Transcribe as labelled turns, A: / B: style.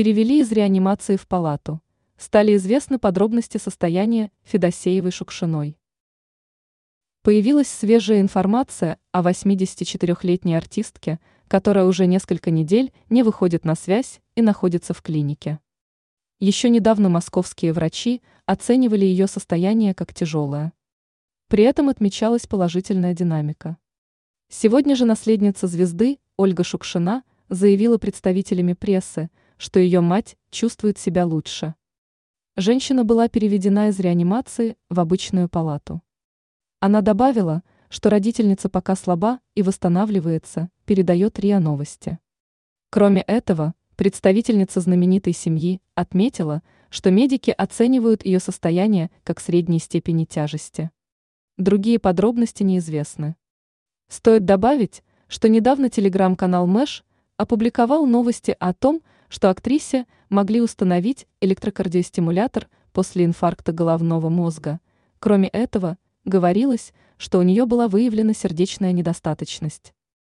A: перевели из реанимации в палату. Стали известны подробности состояния Федосеевой Шукшиной. Появилась свежая информация о 84-летней артистке, которая уже несколько недель не выходит на связь и находится в клинике. Еще недавно московские врачи оценивали ее состояние как тяжелое. При этом отмечалась положительная динамика. Сегодня же наследница звезды Ольга Шукшина заявила представителями прессы, что ее мать чувствует себя лучше. Женщина была переведена из реанимации в обычную палату. Она добавила, что родительница пока слаба и восстанавливается, передает РИА Новости. Кроме этого, представительница знаменитой семьи отметила, что медики оценивают ее состояние как средней степени тяжести. Другие подробности неизвестны. Стоит добавить, что недавно телеграм-канал Мэш опубликовал новости о том, что актрисе могли установить электрокардиостимулятор после инфаркта головного мозга. Кроме этого, говорилось, что у нее была выявлена сердечная недостаточность.